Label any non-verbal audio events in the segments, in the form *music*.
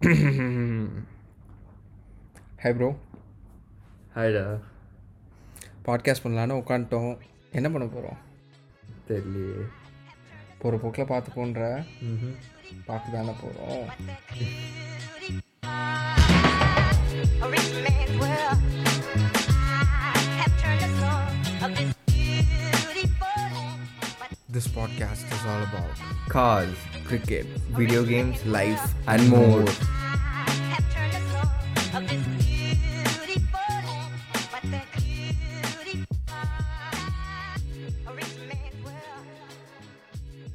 Hi bro ஹாய்டா podcast பண்ணலான்னு உட்காந்துட்டோம் என்ன பண்ண போகிறோம் தெரியலையே போகிற போக்கில் பார்த்துக்கோன்ற பார்க்க தானே போகிறோம் this beautiful land. But that beauty, a rich man's world.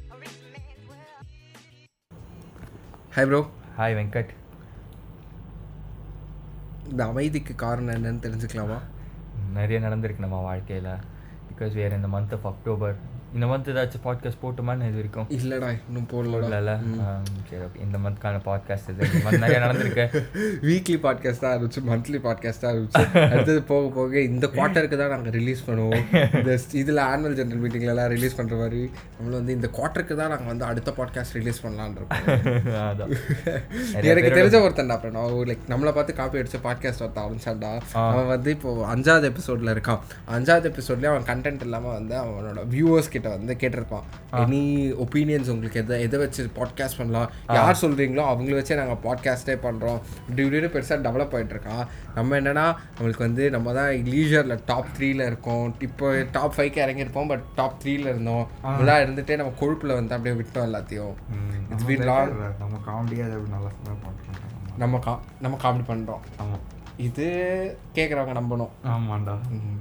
A rich man's world. Hi bro hi Venkat இந்த அமைதிக்கு காரணம் என்னன்னு தெரிஞ்சுக்கலாமா நிறைய நடந்திருக்கு நம்ம வாழ்க்கையில் பிகாஸ் வேறு இந்த மந்த் ஆஃப் அக்டோபர் இந்த மந்த் ஏதாச்சும் பாட்காஸ்ட் போட்டுமான்னு இது வரைக்கும். இல்லைடா இன்னும் போடலடா. சரி ஓகே இந்த மந்த்க்கான பாட்காஸ்ட் இது. நிறைய நடந்திருக்கு. *laughs* வீக்லி பாட்காஸ்ட் தான் இருந்துச்சு மந்த்லி பாட்காஸ்ட் தான் இருந்துச்சு அடுத்தது போக போக இந்த குவார்ட்டருக்கு தான் நாங்கள் ரிலீஸ் பண்ணுவோம். இந்த இதில் ஆனுவல் ஜென்ரல் மீட்டிங்லலாம் ரிலீஸ் பண்ணுற மாதிரி நம்மளும் வந்து இந்த குவார்ட்டருக்கு தான் நாங்கள் வந்து அடுத்த பாட்காஸ்ட் ரிலீஸ் பண்ணலான்னு இருக்கோம். *laughs* எனக்கு தெரிஞ்ச ஒருத்தன் அப்புறம் நான் லைக் நம்மளை பார்த்து காப்பி அடிச்சு பாட்காஸ்ட் ஒருத்த ஆரம்பிச்சான்டா. அவன் வந்து இப்போ அஞ்சாவது எபிசோட்ல இருக்கான். அஞ்சாவது எபிசோட்லயே அவன் கண்டென்ட் இல்லாம வந்து அவனோட வியூவர்ஸ் கிட்ட வந்து கேட்டிருப்பான். எனி ஒப்பீனியன்ஸ் உங்களுக்கு எதை எதை வச்சு பாட்காஸ்ட் பண்ணலாம்? யார் சொல்றீங்களோ அவங்கள வச்சே நாங்கள் பாட்காஸ்டே பண்றோம். இப்படி இப்படின்னு பெருசாக டெவலப் ஆயிட்டு இருக்கான் நம்ம என்னன்னா நம்மளுக்கு வந்து நம்ம தான் லீஜரில் டாப் த்ரீல இருக்கோம். இப்போ டாப் ஃபைவ்க்கு இறங்கியிருப்போம் பட் டாப் த்ரீல இருந்தோம். இதெல்லாம் இருந்துட்டே நம்ம கொழுப்புல வந்து அப்படியே விட்டோம் எல்லாத்தையும். இட்ஸ் பீன் லாங் நம்ம காமெடியாக நல்லா பண்ணுறோம் நம்ம கா நம்ம காமெடி பண்ணுறோம் ஆமாம் இது கேட்குறவங்க நம்பணும். ஆமாண்டா.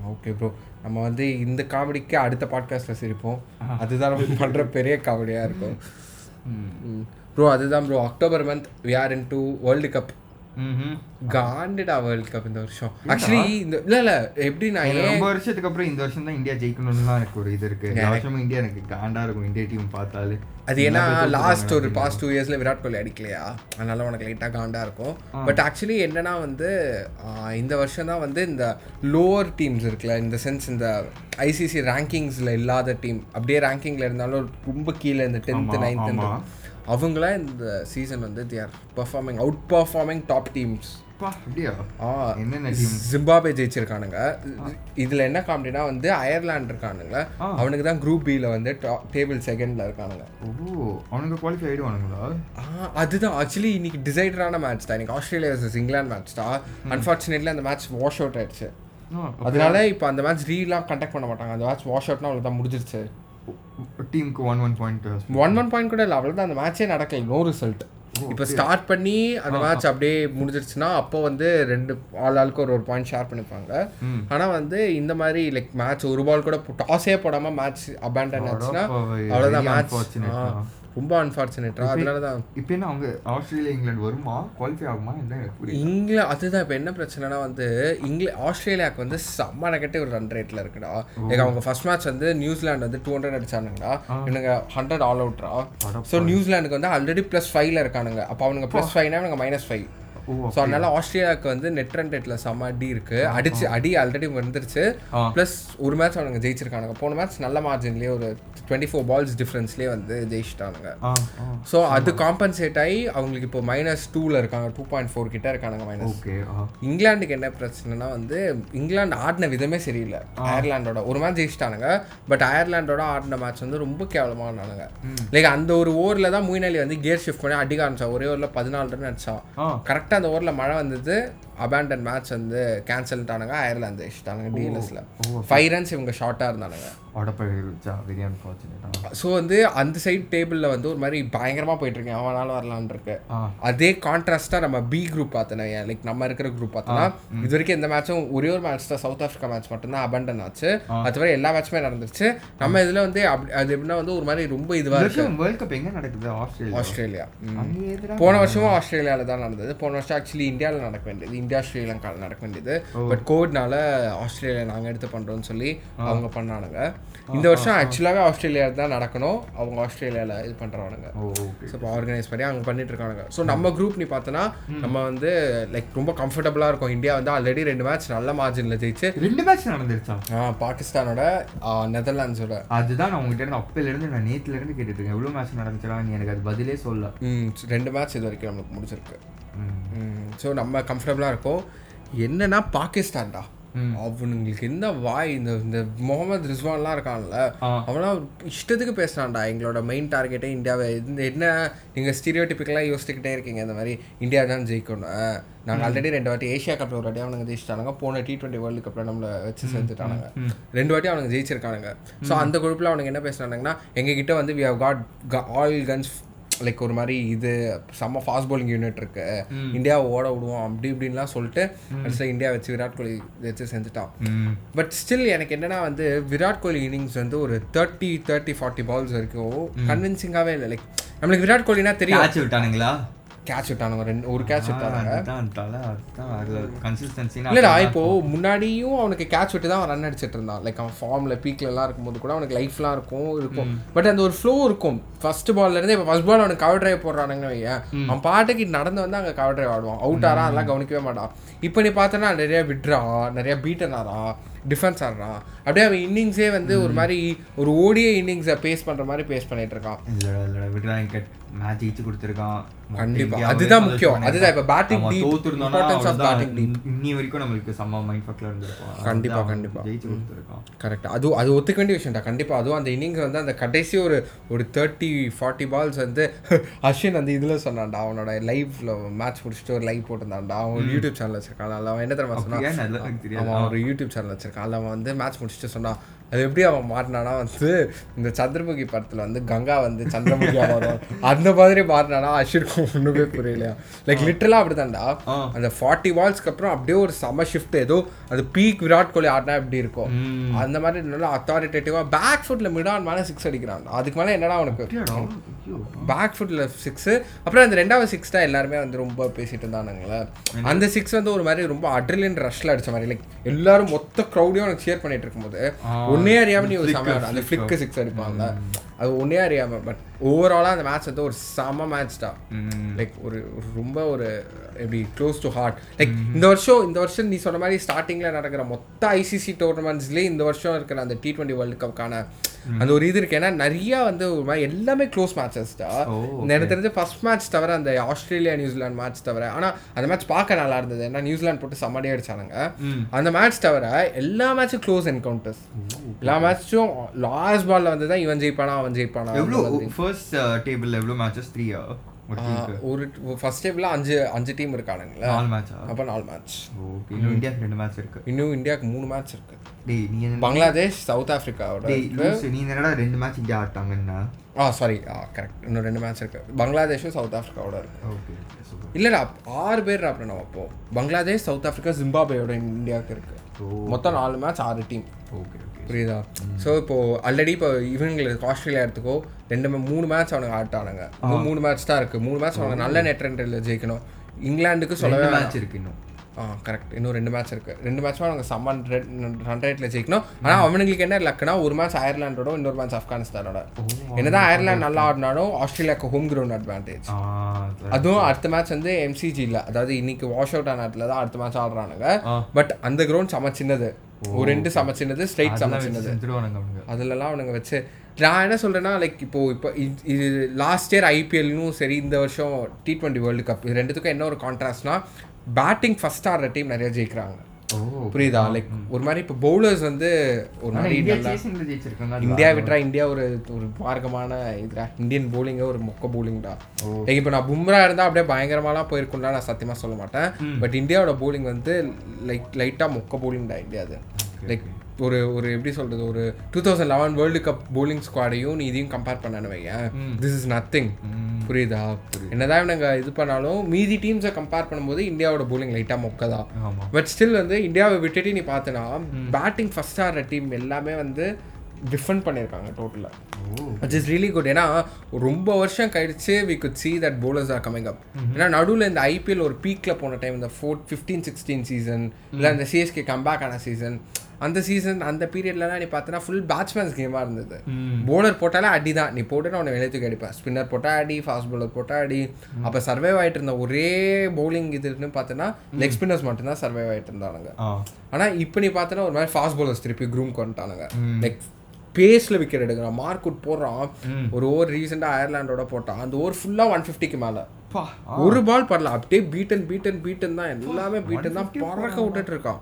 ஓகே ப்ரோ நம்ம வந்து இந்த காமெடிக்கு அடுத்த பாட்காஸ்ட்டில் சிரிப்போம். அதுதான் நம்ம பண்ணுற பெரிய காமெடியாக இருக்கும். ப்ரோ அதுதான் bro October month we are into world cup காண்டிடா world cup இந்த வருஷம். ஆக்சுவலி இந்த இல்லை இல்லை எப்படி நான் ரொம்ப வருஷத்துக்கு அப்புறம் இந்த வருஷம் தான் இந்தியா ஜெயிக்கணும்னு தான் எனக்கு ஒரு இது இருக்கு. வருஷமும் இந்தியா எனக்கு காண்டா இருக்கும் இந்தியா டீம் பார்த்தாலே. அது ஏன்னா லாஸ்ட் ஒரு பாஸ்ட் டூ இயர்ஸ்ல விராட் கோலி அடிக்கலையா? அதனால உனக்கு லைட்டாக காண்டா இருக்கும். பட் ஆக்சுவலி என்னன்னா வந்து இந்த வருஷம் தான் வந்து இந்த லோவர் டீம்ஸ் இருக்குல்ல இந்த சென்ஸ் இந்த ஐசிசி ரேங்கிங்ஸ்ல இல்லாத டீம் அப்படியே ரேங்கிங்ல இருந்தாலும் ரொம்ப கீழே இந்த டென்த்து நைன்த்து அவங்களாம் இந்த சீசன் வந்து they are performing outperforming top teams Zimbabwe ஜெயிச்சிருக்கானுங்க. இதுல என்ன காமெடினா வந்து அயர்லாந்து இருக்கானுங்க. அவனுக்கு தான் குரூப் பியில் வந்து டேபிள் செகண்ட்ல இருக்கானுங்க. அவனுக்கு குவாலிஃபை ஆயிடுவானுங்களா? ஆ, அதுதான். ஆக்சுவலி இன்னைக்கு டிசைடரான மேட்ச் தான். இன்னைக்கு ஆஸ்திரேலியா வர்சஸ் இங்கிலாந்து மேட்ச் தான். அன்ஃபார்ச்சுனேட்லி அந்த மேட்ச் வாஷ் அவுட் ஆயிடுச்சு. அதனால இப்போ அந்த மேட்ச் ரீலாம் கண்டக்ட் பண்ண மாட்டாங்க. அந்த மேட்ச் வாஷ் அவுட்னா அவ்வளோ தான் முடிஞ்சிருச்சு. டீமுக்கு one one point one one point கூட இல்லை அவ்வளோதான் அந்த மேட்சே நடக்கல நோ ரிசல்ட் இப்போ ஸ்டார்ட் பண்ணி அந்த மேட்ச் அப்படியே முடிஞ்சிருச்சுன்னா அப்போ வந்து ரெண்டு ஆள் ஆளுக்கு ஒரு ஒரு பாயிண்ட் ஷேர் பண்ணிப்பாங்க. ஆனால் வந்து இந்த மாதிரி லைக் மேட்ச் ஒரு பால் கூட டாஸே போடாமல் மேட்ச் அபேண்டன் ஆச்சுன்னா அவ்வளோதான் மேட்ச். ரொம்ப அன்ஃபார்ச்சுனேட்டா அதனால தான். இப்போ என்ன அவங்க ஆஸ்திரேலியா இங்கிலாந்து வருமா? குவாலிஃபை ஆகுமா? என்ன இங்கில அதுதான் இப்போ என்ன பிரச்சனைனா வந்து இங்கில ஆஸ்திரேலியாவுக்கு வந்து செம்ம நெகட்டிவ் ரன் ரேட்டில் இருக்குடா. லைக் அவங்க ஃபர்ஸ்ட் மேட்ச் வந்து நியூசிலாந்து வந்து டூ ஹண்ட்ரட் அடிச்சானுங்கடா. இவனுங்க ஹண்ட்ரட் ஆல் அவுட்ரா ஸோ நியூசிலாந்துக்கு வந்து ஆல்ரெடி ப்ளஸ் ஃபைவ்ல இருக்கானுங்க. அப்போ அவனுங்க ப்ளஸ் ஃபைவ்னா அவனுங்க மைனஸ் ஃபைவ் ஸோ அதனால ஆஸ்திரேலியாவுக்கு வந்து நெட் ரன் ரேட்டில் செம்ம அடி இருக்கு. அடிச்சு அடி ஆல்ரெடி வந்துருச்சு. ப்ளஸ் ஒரு மேட்ச் அவனுங்க ஜெயிச்சிருக்கானுங்க. போன மேட்ச் நல்ல மார்ஜின்லேயே ஒரு டுவெண்ட்டி ஃபோர் பால்ஸ் டிஃப்ரென்ஸ்லேயே வந்து ஜெயிச்சிட்டானுங்க. ஸோ அது காம்பன்சேட் ஆகி அவங்களுக்கு இப்போ மைனஸ் டூவில் இருக்காங்க. டூ பாயிண்ட் ஃபோர் கிட்ட இருக்கானுங்க மைனஸ் இங்கிலாந்துக்கு என்ன பிரச்சனைனா வந்து இங்கிலாந்து ஆடின விதமே சரியில்லை. அயர்லாண்டோட ஒரு மேட்ச் ஜெயிச்சிட்டானுங்க. பட் அயர்லாண்டோட ஆடின மேட்ச் வந்து ரொம்ப கேவலமானானுங்க லைக் அந்த ஒரு ஓவரில் தான் மூணாலி வந்து கியர் ஷிஃப்ட் பண்ணி அடிக்க ஆரம்பிச்சா. ஒரே ஓவரில் பதினாலு ரன் அடிச்சான். ஆ கரெக்டாக அந்த ஊரில் மழை வந்தது. அபேண்டன் மேட்ச் வந்து கேன்சல்ட்டானுங்க அயர்லாந்து ஜெயிச்சிட்டானுங்க டிஎல்எஸ்ல ஃபைவ் ரன்ஸ் இவங்க ஷார்ட்டாக இருந்தானுங்க. ஸோ வந்து அந்த சைடு டேபிளில் வந்து ஒரு மாதிரி பயங்கரமாக போயிட்டு இருக்கேன் அவனால வரலான்னு இருக்கு. அதே கான்ட்ராஸ்டா நம்ம பி குரூப் பார்த்தோன்னா லைக் நம்ம இருக்கிற குரூப் பார்த்தோன்னா இது வரைக்கும் எந்த மேட்சும் ஒரே ஒரு மேட்ச் தான். சவுத் ஆஃப்ரிக்கா மேட்ச் மட்டும்தான் அபண்டன் ஆச்சு. அதுவரை எல்லா மேட்சுமே நடந்துருச்சு. நம்ம இதுல வந்து அப்படி- அது எப்படின்னா வந்து ஒரு மாதிரி ரொம்ப இதுவா இந்த இருக்கு. வேர்ல்ட் கப் எங்க நடக்குது? ஆஸ்திரேலியா. ஆஸ்திரேலியா. போன வருஷமும் ஆஸ்திரேலியாவில் தான் நடந்தது. போன வருஷம் ஆக்சுவலி இந்தியாவில் நடக்க வேண்டியது. இந்தியா ஸ்ரீலங்காவில் நடக்க வேண்டியது பட் கோவிட்னால ஆஸ்திரேலியா நாங்கள் எடுத்து பண்ணுறோம்னு சொல்லி அவங்க பண்ணானுங்க. இந்த வருஷம் ஆக்சுவலாகவே ஆஸ்திரேலியா தான் நடக்கணும். அவங்க ஆஸ்திரேலியாவில் இது ஓகே ஸோ இப்போ ஆர்கனைஸ் பண்ணி அவங்க பண்ணிட்டு இருக்காங்க ஸோ நம்ம குரூப் நீ பார்த்தோன்னா நம்ம வந்து லைக் ரொம்ப கம்ஃபர்டபுளாக இருக்கும். இந்தியா வந்து ஆல்ரெடி ரெண்டு மேட்ச் நல்ல மார்ஜினில் ஜெயிச்சு. ரெண்டு மேட்ச் நடந்துருச்சா? பாகிஸ்தானோட நெதர்லாண்ட்ஸோட அதுதான் நான் உங்ககிட்ட இருந்து அப்பையில இருந்து நான் நேத்துல இருந்து கேட்டுட்டு இருக்கேன். எவ்வளவு மேட்ச் நடந்துச்சா நீ எனக்கு அது பதிலே சொல்ல ரெண்டு மேட்ச் இது வரைக்கும் நம்மளுக்கு முடிச்சிருக்கு ஸோ நம்ம கம்ஃபர்டபுளாக இருக்கோம். என்னன்னா பாகிஸ்தான்டா. அவனுங்களுக்கு என்ன வாய் இந்த இந்த முகமது ரிஸ்வான்லாம் இருக்கான்ல ஆ. அவன்லாம் இஷ்டத்துக்கு பேசுறான்டா. எங்களோட மெயின் டார்கெட்டே இந்தியாவை. இந்த என்ன நீங்கள் ஸ்டீரியோ டிப்பிக்கலாக யோசிச்சுக்கிட்டே இருக்கீங்க. இந்த மாதிரி இந்தியா தான் ஜெயிக்கணும். நாங்கள் ஆல்ரெடி ரெண்டு வாட்டி ஏஷியா கப்பில் ஒரு வாட்டி அவனுங்க ஜெயிச்சிட்டானுங்க. போன டி டுவெண்ட்டி வேர்ல்டு கப்பில் நம்மளை வச்சு சேர்த்துட்டானுங்க. ரெண்டு வாட்டி அவனுங்க ஜெயிச்சிருக்கானுங்க. ஸோ அந்த குரூப்பில் அவனுங்க என்ன பேசுனானுங்கன்னா எங்ககிட்ட வந்து we have got all guns like ஒரு மாதிரி இது செம்ம ஃபாஸ்ட் bowling யூனிட் இருக்கு. இந்தியாவை ஓட விடுவோம் அப்படி இப்படின்லாம் சொல்லிட்டு கடைசியில் இந்தியா வச்சு விராட் கோலி வச்சு செஞ்சுட்டான். பட் ஸ்டில் எனக்கு என்னன்னா வந்து விராட் கோலி இன்னிங்ஸ் வந்து ஒரு தேர்ட்டி தேர்ட்டி ஃபார்ட்டி பால்ஸ் வரைக்கும் கன்வின்சிங்காகவே இல்லை. லைக் நம்மளுக்கு விராட் கோலினா தெரியும். விட்டானுங்களா? கேட்ச் விட்டானுங்க ரெண்டு ஒரு கேட்ச் விட்டானுங்க இல்லடா இப்போ முன்னாடியும் அவனுக்கு கேட்ச் விட்டு தான் ரன் அடிச்சிட்டு இருந்தான். லைக் அவன் ஃபார்ம்ல பீக்ல எல்லாம் இருக்கும்போது கூட அவனுக்கு லைஃப்லாம் இருக்கும் இருக்கும். பட் அந்த ஒரு ஃப்ளோ இருக்கும். ஃபர்ஸ்ட் பால்ல இருந்து இப்போ ஃபர்ஸ்ட் பால் அவனுக்கு கவர் டிரைவ் போடுறானுங்க அவன் பாட்டுக்கு நடந்து வந்து அங்கே கவர் டிரைவ் ஆடுவான். அவுட் ஆறா அதெல்லாம் கவனிக்கவே மாட்டான். இப்போ நீ பார்த்தனா நிறைய விட்றான் நிறைய பீட்டன் ஆறான் டிஃபென்ஸ் ஆடுறான் அப்படியே அவன் இன்னிங்ஸே வந்து ஒரு மாதிரி ஒரு ஓடிய இன்னிங்ஸை பேஸ் பண்ற மாதிரி பேஸ் பண்ணிட்டு இருக்கான். மேட்ச் ஜெயிச்சு கொடுத்துருக்கான். கண்டிப்பா. இந்தியாவை அதுதான் முக்கியம். அதுதான் இப்ப batting deep. இன்னி வரைக்கும் நம்மளுக்கு செம்ம மைண்ட் ஃபக்ல இருந்திருக்கும் கண்டிப்பா, அதுதான் கண்டிப்பா. ஜெயிச்சு கொடுத்துருக்கான். கரெக்ட் அது அது ஒத்துக்க வேண்டிய விஷயம்டா. கண்டிப்பாக அதுவும் அந்த இன்னிங்ஸ் வந்து அந்த கடைசி ஒரு ஒரு தேர்ட்டி ஃபார்ட்டி பால்ஸ் வந்து *laughs* அஸ்வின் அந்த இதில் சொன்னான்டா. அவனோட லைவ்ல மேட்ச் முடிச்சுட்டு ஒரு லைவ் போட்டிருந்தான்டா. அவன் யூடியூப் சேனல் வச்சிருக்கான். அவன் என்ன தெரியுமா சொன்னான்? தெரியாது. அவன் ஒரு யூடியூப் சேனல் வச்சிருக்கான். காலைல வந்து மேட்ச் முடிச்சுட்டு சொன்னான் அது எப்படி அவன் மாட்டினானா வந்து இந்த சந்திரமுகி படத்தில் வந்து கங்கா வந்து சந்திரமுகி வரும் அந்த மாதிரி மாட்டினானா அஸ்வினுக்கு ஒன்றுமே புரியலையா லைக் லிட்டரலாக அப்படிதான்டா ஆ. அந்த ஃபார்ட்டி பால்ஸ்க்கு அப்புறம் அப்படியே ஒரு செம ஷிஃப்ட் ஏதோ அது பீக் விராட் கோலி ஆடினா எப்படி இருக்கும். அந்த மாதிரி நல்லா அத்தாரிட்டேட்டிவாக பேக் ஃபுட்டில் மிடான் மேலே சிக்ஸ் அடிக்கிறான் அதுக்கு மேலே என்னடா? ஐயோ. பேக் ஃபுட்டில் சிக்ஸு அப்புறம் அந்த ரெண்டாவது சிக்ஸ் தான் எல்லாருமே வந்து ரொம்ப பேசிட்டு இருந்தானுங்களே அந்த சிக்ஸ் வந்து ஒரு மாதிரி ரொம்ப அட்ரிலின் ரஷ்ல அடிச்ச மாதிரி லைக் எல்லாரும் மொத்த க்ரௌடையும் உனக்கு ஷேர் பண்ணிட்டு இருக்கும்போது. ஒன்னே அறியாம நீ ஒரு அந்த. ஃபிளிக்கு சிக்ஸ் அடிப்பாங்கல்ல அது ஒன்னே அறியாம பட் ஓவராலாக அந்த மேட்ச் வந்து ஒரு செம மேட்ச் தான். லைக் ஒரு ரொம்ப ஒரு எப்படி க்ளோஸ் டு ஹார்ட் லைக் இந்த வருஷம் இந்த வருஷம் நீ சொன்ன மாதிரி ஸ்டார்டிங்கில் நடக்கிற மொத்த ஐசிசி டோர்னமெண்ட்ஸ்லேயே இந்த வருஷம் இருக்கிற அந்த டி டுவெண்ட்டி வேர்ல்டு கப்க்கான அந்த ஒரு இது இருக்கு. ஏன்னா நிறைய வந்து ஒரு மாதிரி எல்லாமே க்ளோஸ் மேட்சஸ் தான் இந்த எனக்கு தெரிஞ்சு ஃபர்ஸ்ட் மேட்ச் தவிர அந்த ஆஸ்திரேலியா நியூசிலாந்து மேட்ச் தவிர ஆனால் அந்த மேட்ச் பார்க்க நல்லா இருந்தது. ஏன்னா நியூசிலாந்து போட்டு செம்மடி அடிச்சானுங்க. அந்த மேட்ச் தவிர எல்லா மேட்சும் க்ளோஸ் என்கவுண்டர்ஸ் எல்லா மேட்சும் லாஸ்ட் பால்ல வந்து தான் இவன் ஜெயிப்பானா அவன் ஜெயிப்பானா. ஃபர்ஸ்ட் டேபிள்ல எவ்வளோ மேட்சஸ் த்ரீயா ஒரு ஃபர்ஸ்ட் டேபிள் அஞ்சு அஞ்சு டீம் இருக்கானுங்களா? நாலு மேட்சா அப்போ நாலு மேட்ச் ஓகே இன்னும் இந்தியாக்கு ரெண்டு மேட்ச் இருக்கு. இன்னும் இந்தியாவுக்கு மூணு மேட்ச் இருக்கு. டேய் நீ என்ன பங்களாதேஷ் சவுத் ஆஃப்ரிக்காவோட நீ என்னடா ரெண்டு மேட்ச் இந்தியா ஆட்டாங்கன்னா ஆ சாரி ஆ கரெக்ட் இன்னும் ரெண்டு மேட்ச் இருக்கு. பங்களாதேஷும் சவுத் ஆஃப்ரிக்காவோட இருக்கு. ஓகே இல்லடா ஆறு பேர் அப்புறம் நம்ம அப்போ. பங்களாதேஷ் சவுத் ஆஃப்ரிக்கா ஜிம்பாபேயோட இந்தியாவுக்கு இருக்கு. மொத்தம் நாலு மேட்ச் ஆறு டீம் ஓகே ஓகே புரியுதா? ஸோ இப்போ ஆல்ரெடி இப்போ இவங்களுக்கு ஆஸ்திரேலியா எடுத்துக்கோ ரெண்டு மூணு மேட்ச் அவனுங்க ஆட்டானுங்க மூணு மேட்ச் தான் இருக்கு. மூணு மேட்ச் அவங்க நல்ல நெட் ரன்ல ஜெயிக்கணும். இங்கிலாந்துக்கு சொல்லவே. மேட்ச் இருக்கு இன்னும். ஆ கரெக்ட் இன்னும் ரெண்டு மேட்ச் இருக்கு. ரெண்டு மேட்ச்சும் அவங்க செம்ம ரன் ரேட்ல ஜெயிக்கணும். ஆனால் அவனுங்களுக்கு என்ன லக்குனா ஒரு மேட்ச் அயர்லாண்டோட இன்னொரு மேட்ச் ஆப்கானிஸ்தானோட. என்னதான் அயர்லாந்து நல்லா ஆடினாலும் ஆஸ்திரேலியாவுக்கு ஹோம் கிரவுண்ட் அட்வான்டேஜ் அதுவும் அடுத்த மேட்ச் வந்து எம்சிஜி இல்ல அதாவது இன்னைக்கு வாஷ் அவுட் ஆன இடத்துல தான் அடுத்த மேட்ச் ஆடுறானுங்க. பட் அந்த கிரவுண்ட் செம சின்னது ஒரு ரெண்டு செம சின்னது ஸ்ட்ரைட் செம சின்னது அவனுங்க. அதுலலாம் அவனுங்க வச்சு நான் என்ன சொல்றேன்னா லைக் இப்போ இப்போ இது- லாஸ்ட் இயர் ஐபிஎல்லும் சரி இந்த வருஷம் டி டுவெண்ட்டி வேர்ல்டு கப் இது ரெண்டுத்துக்கும் என்ன ஒரு கான்ட்ராஸ்ட்னா பேட்டிங் ஃபர்ஸ்ட் ஆடுற டீம் நிறைய ஜெயிக்கிறாங்க. புரியுதா? லைக் ஒரு மாதிரி இப்போ பவுலர்ஸ் வந்து ஒரு மாதிரி இந்தியா அது இந்தியா இந்தியா ஒரு ஒரு மார்க்கமான இதுடா. இந்தியன் bowling ஒரு மொக்க bowling-டா லைக் இப்போ நான் பும்ரா இருந்தால் அப்படியே பயங்கரமாலாம் போயிருக்கும்னா நான் சத்தியமாக சொல்ல மாட்டேன். பட் இந்தியாவோட bowling வந்து லைக் லைட்டாக மொக்க bowling-டா இந்தியாது லைக் ஒரு ஒரு எப்படி சொல்றது ஒரு two thousand eleven world cup bowling ஸ்குவாடையும் நீ இதையும் கம்பேர் பண்ணனு வையேன். திஸ் இஸ் நத்திங் புரியுதா? என்னதான் இவனுங்க இது பண்ணாலும் மீதி டீம்ஸை கம்பேர் பண்ணும்போது இந்தியாவோட bowling லைட்டாக மொக்க தான். ஆமா. பட் ஸ்டில் வந்து இந்தியாவை விட்டுட்டு நீ பார்த்தனா பேட்டிங் ஃபர்ஸ்ட் ஆடுற டீம் எல்லாமே வந்து டிஃபெண்ட் பண்ணியிருக்காங்க டோட்டலாக விச் இஸ் ரியலி குட் ஏன்னா ரொம்ப வருஷம் கழிச்சு we could see that bowlers are coming up ஏன்னா நடுவில் இந்த ஐபிஎல் ஒரு பீக்கில் போன டைம் இந்த ஃபோர் ஃபிஃப்டீன் சிக்ஸ்டீன் சீசன் இல்லை இந்த சிஎஸ்கே கம்பேக் ஆன சீசன் அந்த சீசன் அந்த பீரியட்லலாம் நீ பார்த்தனா ஃபுல் பேட்ஸ்மேன்ஸ் கேமாக இருந்தது. போலர் போட்டாலே அடி தான். நீ போட்டு உன்னை வெளியே அடிப்பேன். ஸ்பின்னர் போட்டால் அடி ஃபாஸ்ட் bowler போட்டால் அடி. அப்போ சர்வைவ் ஆகிட்டு இருந்த ஒரே bowling இதுன்னு பார்த்தோன்னா லெக் ஸ்பின்னர்ஸ் மட்டும்தான் சர்வைவ் ஆகிட்டு இருந்தானுங்க. ஆ. ஆனால் இப்போ நீ பார்த்தனா ஒரு மாதிரி ஃபாஸ்ட் bowlers திருப்பி க்ரூம் கொண்டுட்டானுங்க லைக் பேஸில் விக்கெட் எடுக்கிறான். மார்க் அவுட் போடுறான். ஒரு ஓவர் ரீசெண்டாக அயர்லாண்டோட போட்டான். அந்த ஓவர் ஃபுல்லாக ஒன் ஃபிஃப்டிக்கு மேலே. ஒரு பால் படல அப்படியே பீட்டன் பீட்டன் பீட்டன் தான். எல்லாமே பீட்டன் தான். பறக்க விட்டுட்டு இருக்கான்.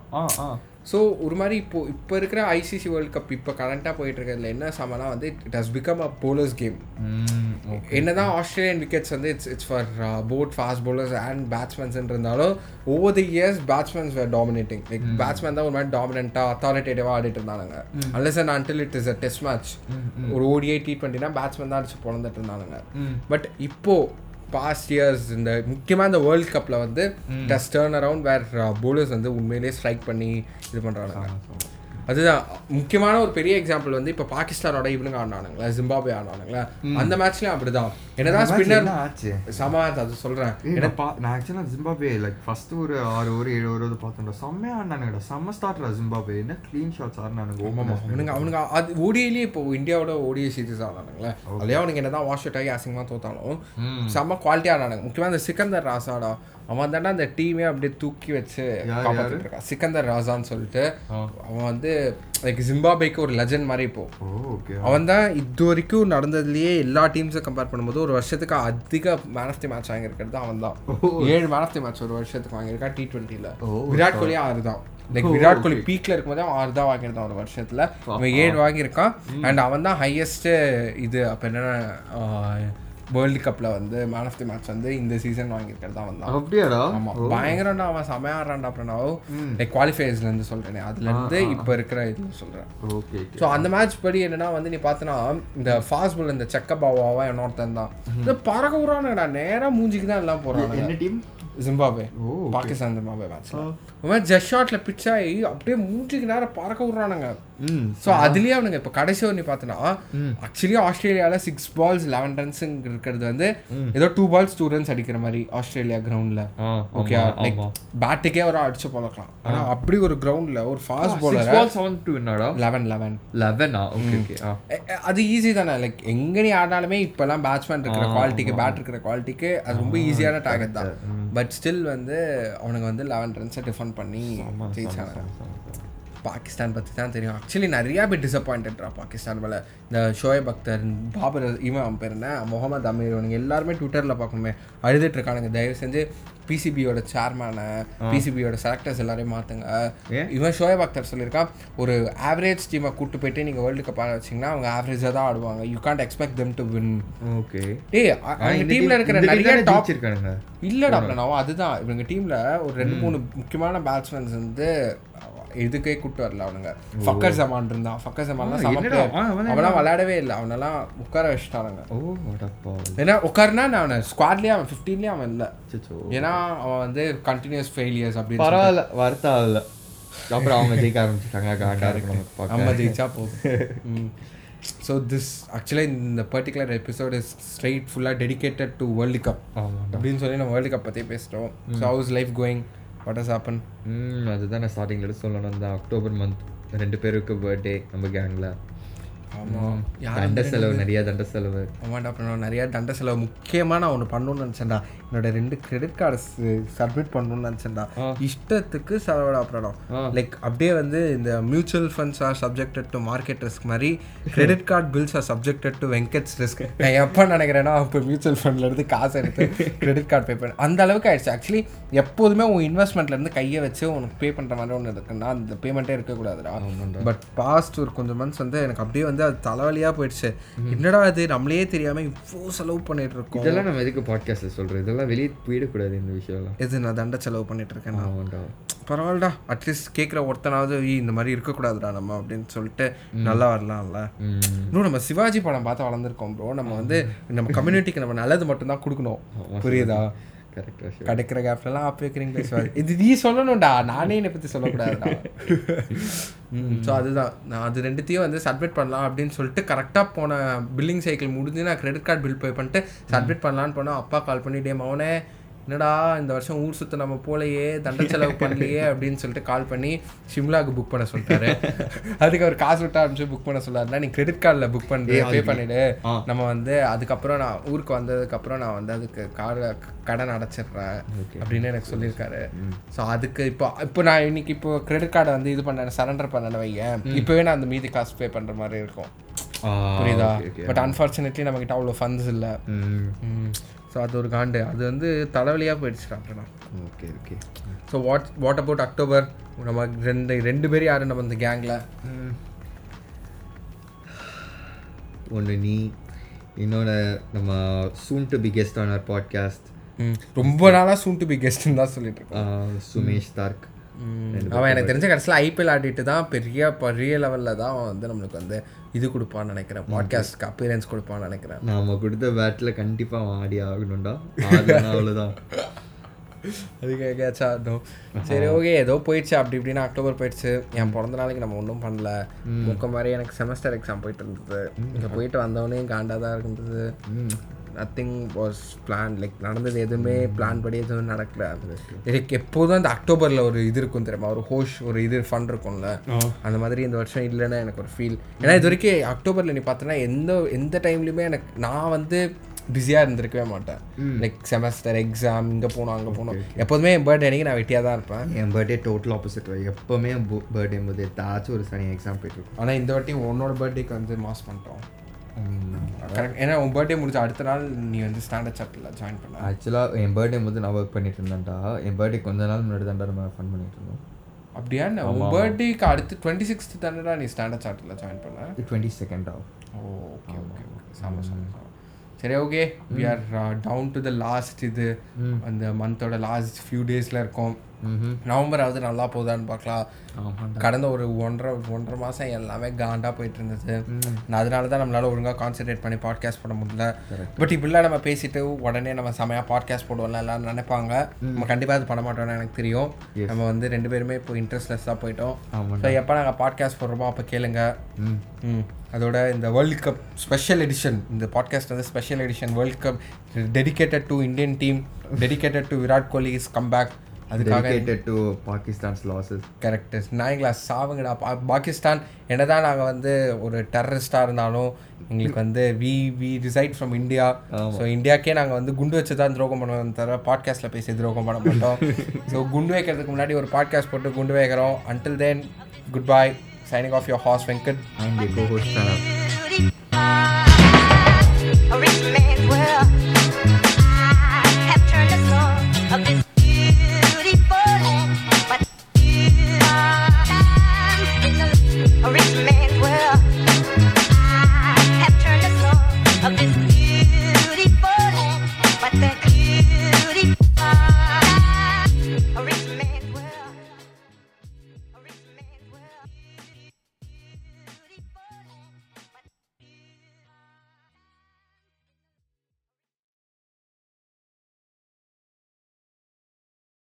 ஸோ ஒரு மாதிரி இப்போ இப்போ இருக்கிற ஐசிசி வேர்ல்ட் கப் இப்போ கரண்ட்டாக போயிட்டு இருக்கிறதுல என்ன சமனா வந்து it has become a bowlers game hmm, okay. என்னதான் ஆஸ்திரேலியன் விக்கெட்ஸ் வந்து it's it's for both fast bowlers and batsmans இருந்தாலும் over the years batsmans were dominating like batsman தான் ஒரு மாதிரி டாமினண்ட்டாக அத்தாரிட்டேட்டிவாக ஆடிட்டு இருந்தாங்க unless and until it is a test match ஒரு ஓடிஐ டி டுவெண்ட்டினா பேட்ஸ்மேன் தான் அடிச்சு பிறந்துட்டு இருந்தாங்க. பட் இப்போ பாஸ்ட் இயர்ஸ் இந்த முக்கியமாக இந்த வேர்ல்ட் கப்பில் வந்து does turn around where bowlers வந்து உண்மையிலேயே ஸ்ட்ரைக் பண்ணி இது பண்ணுறாங்க அதுதான். முக்கியமான ஒரு பெரிய எக்ஸாம்பிள் வந்து இப்போ பாகிஸ்தானோட இவனுங்க ஆடினானுங்களா ஜிம்பாபே ஆடினானுங்களா? அந்த மேட்ச்லயும் அப்படிதான். என்னதான் ஸ்பின்னர் ஆச்சு? சமா அது சொல்றேன். ஏய், நான் ஆக்சுவலாக ஜிம்பாபே லைக் ஃபர்ஸ்ட் ஒரு ஆறு ஓவர் ஏழு ஓவர் பார்த்தோம்டா செம்மையா ஆடினானுங்கடா. செம்ம ஜிம்பாபே என்ன க்ளீன் ஷாட்ஸ் ஆடினானுங்க ஆமாம் அவனுங்க அவனுங்க அது ஓடியிலேயே இப்போ இந்தியாவோட ஓடிஐ சீரிஸ் ஆனானுங்களே அதுலேயே அவனுங்க என்னதான் வாஷ் அவுட் ஆகி அசிங்கமாக தோத்தாலும் செம்ம குவாலிட்டியாக ஆனானுங்க முக்கியமாக அந்த சிக்கந்தர் ராசாடா அவன் தானே அந்த டீமே அப்படியே தூக்கி வச்சு சிக்கந்தர் ராசான்னு சொல்லிட்டு அவன் வந்து லைக் ஜிம்பாபேக்கு ஒரு லெஜண்ட் மாதிரி இப்போ. ஓ ஓகே அவன் தான் இது வரைக்கும் நடந்ததுலயே எல்லா டீம்ஸை கம்பேர் பண்ணும்போது ஒரு வருஷத்துக்கு அதிக மேன் ஆஃப் தி மேட்ச் வாங்கியிருக்கிறது அவன் தான் ஏழு மேன் ஆஃப் தி மேட்ச் ஒரு வருஷத்துக்கு வாங்கியிருக்கான் டி டுவெண்ட்டியில் விராட் கோலி ஆறு தான் லைக் விராட் கோலி பீக்ல இருக்கும்போது அவன் ஆறு தான் வாங்கியிருந்தான் ஒரு வருஷத்துல. அவன் ஏழு வாங்கியிருக்கான். அண்ட் அவன் தான் ஹையஸ்ட் இது அப்போ என்னன்னா வேர்ல்டு கப்ல வந்து மேன் ஆஃப் தி மேட்ச் வந்து இந்த சீசன் வாங்கியிருக்கிறது தான் அப்படியாடா? ஆமா பயங்கரம்டா அவன் செமையாடுறான்டா அப்புறம் லைக் குவாலிஃபையர்ஸ்ல இருந்து சொல்றேனே அதுல இருந்து இப்போ இருக்கிற இது சொல்றேன். ஓகே ஸோ அந்த மேட்ச் படி என்னன்னா வந்து நீ பார்த்தனா இந்த ஃபாஸ்ட் பால் இந்த செக்க பாவாவா இன்னொருத்தன் தான். இந்த பறக்க விடுறானுங்கடா நேரா மூஞ்சிக்கு தான் எல்லாம் போறானுங்க. என்ன டீம் ஜிம்பாபே. பாகிஸ்தான் ஜிம்பாபே அவன் ஜஸ்ட் ஷாட்ல பிச் ஆகி அப்படியே மூஞ்சிக்கு நேரம் பறக்க விடுறானுங்க ஸோ அதுலயே அவனுங்க இப்போ கடைசி ஒரு நீ பார்த்தனா ஆக்சுவலி ஆஸ்திரேலியால சிக்ஸ் பால்ஸ் லெவன் ரன்ஸ் இருக்கிறது வந்து ஏதோ டூ பால்ஸ் டூ ரன்ஸ் அடிக்கிற மாதிரி ஆஸ்திரேலியா கிரவுண்ட்ல ஓகே லைக். பேட்டுக்கே ஒரு அடிச்சு போலக்கலாம் ஆனா அப்படி ஒரு கிரவுண்ட்ல ஒரு fast six bowler ball seven two என்னடா? லெவன் லெவன் லெவனா ஓகே அது ஈஸி தானே. லைக் எங்க நீ ஆடினாலுமே இப்பெல்லாம் பேட்ஸ்மேன் இருக்கிற குவாலிட்டிக்கு பேட் இருக்கிற குவாலிட்டிக்கு அது ரொம்ப ஈஸியான டார்கெட் தான். பட் ஸ்டில் வந்து அவனுங்க வந்து லெவன் ரன்ஸை டிஃபன் பண்ணி ஜெயிச்சாங்க பாகிஸ்தான் பற்றி தான் தெரியும். ஆக்சுவலி நிறையா பேர் டிசப்பாயின்டா பாகிஸ்தான் மேலே. இந்த ஷோயப் அக்தர் பாபர் இவன் அவன் பேர் என்ன? முகமது அமீர் இவனுங்க எல்லாருமே ட்விட்டரில் பார்க்கணுமே. அழுதுட்டு இருக்கானுங்க. தயவு செஞ்சு பிசிபியோட சேர்மேனை பிசிபியோட செலக்டர்ஸ் எல்லாரையும் மாற்றுங்க? இவன் ஷோயப் அக்தர் சொல்லியிருக்கான் ஒரு ஆவரேஜ் டீமை கூட்டு போயிட்டு நீங்கள் வேர்ல்டு கப் ஆட வச்சிங்கன்னா அவங்க ஆவரேஜாக தான் ஆடுவாங்க. You can't expect them to win. Okay. அ- அவங்க டீம்ல இருக்கிற நிறைய டாப் இருக்கானுங்க இல்லடா நான் அதுதான். இவங்க டீம்ல ஒரு ரெண்டு மூணு முக்கியமான பேட்ஸ்மேன்ஸ் வந்து இதுக்கே கூட்டு வரல அவனுங்க. ஃபக்கர் ஜமான் இருந்தான். ஃபக்கர் ஜமான்லாம் ஆ, செம என்னடா? player. ஆ, அவன் அவன்லாம் விளையாடவே இல்லை. அவனெல்லாம் உட்கார வச்சுட்டானுங்க. ஏன்னா உட்காருனா நான் அவனை ஸ்குவாட்லேயே அவன் ஃபிஃப்டீன்லேயே அவன் இல்லை. ஏன்னா அவன் வந்து கண்டினியூஸ் ஃபெயிலியர்ஸ் அப்படின்னு பரவாயில்ல வருத்தம் ஆகல அப்புறம் அவங்க ஜெயிக்க ஆரம்பிச்சிட்டாங்க. *laughs* காண்டா இருக்கு நமக்கு பார்க்க நம்ம ஜெயிச்சா போதும். ஸோ திஸ் ஆக்சுவலாக இந்த பர்டிகுலர் எபிசோட் இஸ் ஸ்ட்ரைட் ஃபுல்லாக டெடிகேட்டட் டு வேர்ல்டு கப் அப்படின்னு சொல்லி நம்ம வேர்ல்டு கப் பற்றி பேசுகிறோம் so how's life going what has happen hmm அதுதான் நான் ஸ்டார்டிங்கில் சொல்லணும் அந்த அக்டோபர் மந்த் ரெண்டு பேருக்கு பர்த்டே நம்ம கேங்கில் ஆமாம் தண்ட செலவு நிறைய தண்ட செலவு. ஆமாண்டா அப்புறம் நிறையா தண்ட செலவு முக்கியமாக நான் ஒன்று பண்ணணும்னு நினச்சேன்டா. என்னோட ரெண்டு கிரெடிட் கார்டு சப்மிட் பண்ணணும்னு நினச்சேன்டா. இஷ்டத்துக்கு செலவிட அப்புறம் லைக் அப்படியே வந்து இந்த mutual funds are subjected to market risk மாதிரி credit card bills are subjected to வெங்கட்ஸ் risk நான் எப்போ நினைக்கிறேன்னா இப்போ மியூச்சுவல் ஃபண்ட்லேருந்து காசு எடுத்து கிரெடிட் கார்டு பே பண்ண. அந்த அளவுக்கு ஆயிடுச்சு. ஆக்சுவலி எப்போதுமே உன் இன்வெஸ்ட்மெண்ட்லேருந்து கையை வச்சு உனக்கு பே பண்ணுற மாதிரி ஒன்று இருக்குன்னா அந்த பேமெண்ட்டே இருக்கக்கூடாதுடா. பட் பாஸ்ட் ஒரு கொஞ்சம் மந்த்ஸ் வந்து எனக்கு அப்படியே வந்து அது தலைவலியாக போயிடுச்சு. என்னடா அது நம்மளே தெரியாமல் இவ்வளோ செலவு பண்ணிட்டு இருக்கோம் இதெல்லாம் நம்ம எதுக்கு பாட்காஸ்ட்டில் சொல்கிறோம் இதெல்லாம் வெளியே போயிடக்கூடாது இந்த விஷயம்லாம். எது நான் தண்ட செலவு பண்ணிட்டு இருக்கேன் நான் பரவாயில்லடா. அட்லீஸ்ட் கேட்குற ஒருத்தனாவது "ஏய், இந்த மாதிரி இருக்கக்கூடாதுடா நம்ம அப்படின்னு சொல்லிட்டு நல்லா வரலாம்ல. இன்னும் நம்ம சிவாஜி படம் பார்த்து வளர்ந்துருக்கோம் ப்ரோ நம்ம வந்து நம்ம கம்யூனிட்டிக்கு நம்ம நல்லது மட்டும்தான் கொடுக்கணும். புரியுதா? கிடைக்கிற கேப்லலாம் ஆப் வைக்கிறீங்களே சிவாஜி இது நீ சொல்லணும்டா. நானே என்னை பற்றி சொல்லக்கூடாதுடா ஸோ அதுதான். நான் அது ரெண்டுத்தையும் வந்து சப்மிட் பண்ணலாம் அப்படின்னு சொல்லிட்டு கரெக்டாக போன பில்லிங் சைக்கிள் முடிஞ்சு நான் கிரெடிட் கார்டு பில் பே பண்ணிட்டு சப்மிட் பண்ணலான்னு போனால் அப்பா கால் பண்ணி டே மவனே என்னடா இந்த வருஷம் ஊர் சுத்த நம்ம போலையே தண்ட செலவு பண்ணலையே அப்படின்னு சொல்லிட்டு கால் பண்ணி ஷிம்லாக்கு புக் பண்ண சொல்லிட்டாரு. அதுக்கு அவர் காசு விட்டா அனுப்பிச்சு புக் பண்ண சொல்லாருன்னா நீ கிரெடிட் கார்டில் புக் பண்ணி பே பண்ணிடு. நம்ம வந்து அதுக்கப்புறம் நான் ஊருக்கு வந்ததுக்கப்புறம் நான் வந்து அதுக்கு கார்டு கடன் அடைச்சிடுறேன் அப்படின்னு எனக்கு சொல்லியிருக்காரு. ஸோ அதுக்கு இப்போ இப்போ நான் இன்னைக்கு இப்போ கிரெடிட் கார்டை வந்து இது பண்ண சரண்டர் பண்ணல வையேன். இப்போவே நான் அந்த மீதி காசு பே பண்ணுற மாதிரி இருக்கும். புரியுதா? பட் அன்ஃபார்ச்சுனேட்லி நம்மக்கிட்ட அவ்வளோ ஃபண்ட்ஸ் இல்லை. ஸோ அது ஒரு காண்டு. அது வந்து தலைவலியாக போயிடுச்சு அப்படின்னா okay okay. So what what about October நம்ம ரெண்டு ரெண்டு பேரும் யாரு நம்ம இந்த கேங்கில் ஒன்று நீ இன்னொன்று நம்ம soon to be guest on our podcast ரொம்ப நாளாக சூன் டு பி கெஸ்ட்னு தான் சொல்லிட்டு இருக்கோம். சுமேஷ் தார்க். அவன் எனக்கு தெரிஞ்ச கடைசியில் ஐபிஎல் ஆடிட்டு தான் பெரிய பெரிய லெவலில் தான் அவன் வந்து நம்மளுக்கு வந்து இது கொடுப்பான்னு நினைக்கிறேன். பாட்காஸ்ட்க்கு அப்பியரன்ஸ் கொடுப்பான்னு நினைக்கிறேன். நாம கொடுத்த பேட்டில் கண்டிப்பாக அவன் ஆடி ஆகணும்டா. அவ்வளோதான் *laughs* அதுக்கு எங்கேயாச்சும் ஆடணும் சரி ஓகே ஏதோ போயிடுச்சு. அப்படி இப்படின்னு அக்டோபர் போயிடுச்சு. என் பிறந்த நாளைக்கு நம்ம ஒன்றும் பண்ணல. முக்க மாதிரி எனக்கு செமஸ்டர் எக்ஸாம் போயிட்டு இருந்தது. இங்கே போயிட்டு வந்தவொடனே காண்டாக தான் இருந்தது நத்திங் வாஸ் பிளான் லைக் நடந்தது எதுவுமே பிளான் படி எதுவும் நடக்கல. எனக்கு எப்போதும் அந்த அக்டோபரில் ஒரு இது இருக்கும் தெரியுமா? ஒரு ஹோஷ் ஒரு இது ஃபன் இருக்கும்ல. அந்த மாதிரி இந்த வருஷம் இல்லைன்னா எனக்கு ஒரு ஃபீல் ஏன்னா இது வரைக்கும் அக்டோபரில் நீ பார்த்தோன்னா எந்த எந்த டைம்லையுமே எனக்கு நான் வந்து பிஸியாக இருந்திருக்கவே மாட்டேன். லைக் செமஸ்டர் எக்ஸாம் இங்கே போகணும் அங்கே போகணும். எப்போதுமே என் பர்த்டே அன்னைக்கு நான் வெட்டியாக தான் இருப்பேன். என் பர்த்டே டோட்டல் ஆப்போசிட் எப்போவுமே பர்த்டே போது ஏதாச்சும் ஒரு சனி எக்ஸாம் போயிட்டு ஆனால் இந்த வாட்டி உன்னோட பர்த்டேக்கு வந்து மாஸ் பண்ணிட்டோம். கரெக்ட் ஏன்னா உன் பர்த்டே முடிஞ்ச அடுத்த நாள் நீ வந்து ஸ்டாண்டர்ட் சார்ட்டில் ஜாயின் பண்ண. ஆக்சுவலாக என் பர்த்டே போது நான் ஒர்க் பண்ணிட்டு இருந்தேன்டா. என் பர்த்டே கொஞ்ச நாள் முன்னாடி தான்டா நம்ம ஃபன் பண்ணிட்டு இருந்தோம். அப்படியா? என்ன? உன் பர்த்டேக்கு அடுத்து டுவெண்ட்டி சிக்ஸ்த் தானடா நீ ஸ்டாண்டர்ட் சார்ட்டில் ஜாயின் பண்ண? டுவெண்ட்டி செகண்டா ஓ ஓகே ஓகே ஓகே சாம சாம சரி okay we are down to the last இது. அந்த மந்தோட லாஸ்ட் ஃபியூ டேஸில் இருக்கோம். நவம்பர் ஆகுது நல்லா போகுதான்னு பார்க்கலாம் கடந்த ஒரு ஒன்றரை ஒன்றரை மாதம் எல்லாமே காண்டாக போயிட்டு இருந்தது அதனால தான் நம்மளால ஒழுங்காக கான்சென்ட்ரேட் பண்ணி பாட்காஸ்ட் பண்ண முடியல. பட் இப்படிலாம் நம்ம பேசிட்டு உடனே நம்ம செமையாக பாட்காஸ்ட் போடுவோம்ல எல்லாரும் நினைப்பாங்க. நம்ம கண்டிப்பாக அது பண்ண மாட்டோம்னு எனக்கு தெரியும். நம்ம வந்து ரெண்டு பேருமே இப்போ இன்ட்ரெஸ்ட்லெஸ்ஸாக போயிட்டோம். ஸோ எப்போ நாங்கள் பாட்காஸ்ட் போடுறோமோ அப்போ கேளுங்க. அதோட இந்த வேர்ல்ட் கப் ஸ்பெஷல் எடிஷன் இந்த பாட்காஸ்ட் வந்து special edition world cup dedicated to Indian team dedicated to Virat Kohli is come back அதுக்காக டு பாகிஸ்தான்ஸ் லாசஸ் கரெக்ட் நாய்ங்களா சாவுங்கடா. பா பாகிஸ்தான் என்னதான் நாங்கள் வந்து ஒரு டெரரிஸ்டாக இருந்தாலும் எங்களுக்கு வந்து we we reside from India so இந்தியாக்கே நாங்கள் வந்து குண்டு வச்சு தான் துரோகம் பண்ணுவோம் தவிர பாட்காஸ்ட்டில் பேசி துரோகம் பண்ண மாட்டோம். *laughs* ஸோ குண்டு வைக்கிறதுக்கு முன்னாடி ஒரு பாட்காஸ்ட் போட்டு குண்டு வைக்கிறோம். Until then good bye signing off your hours Venkat and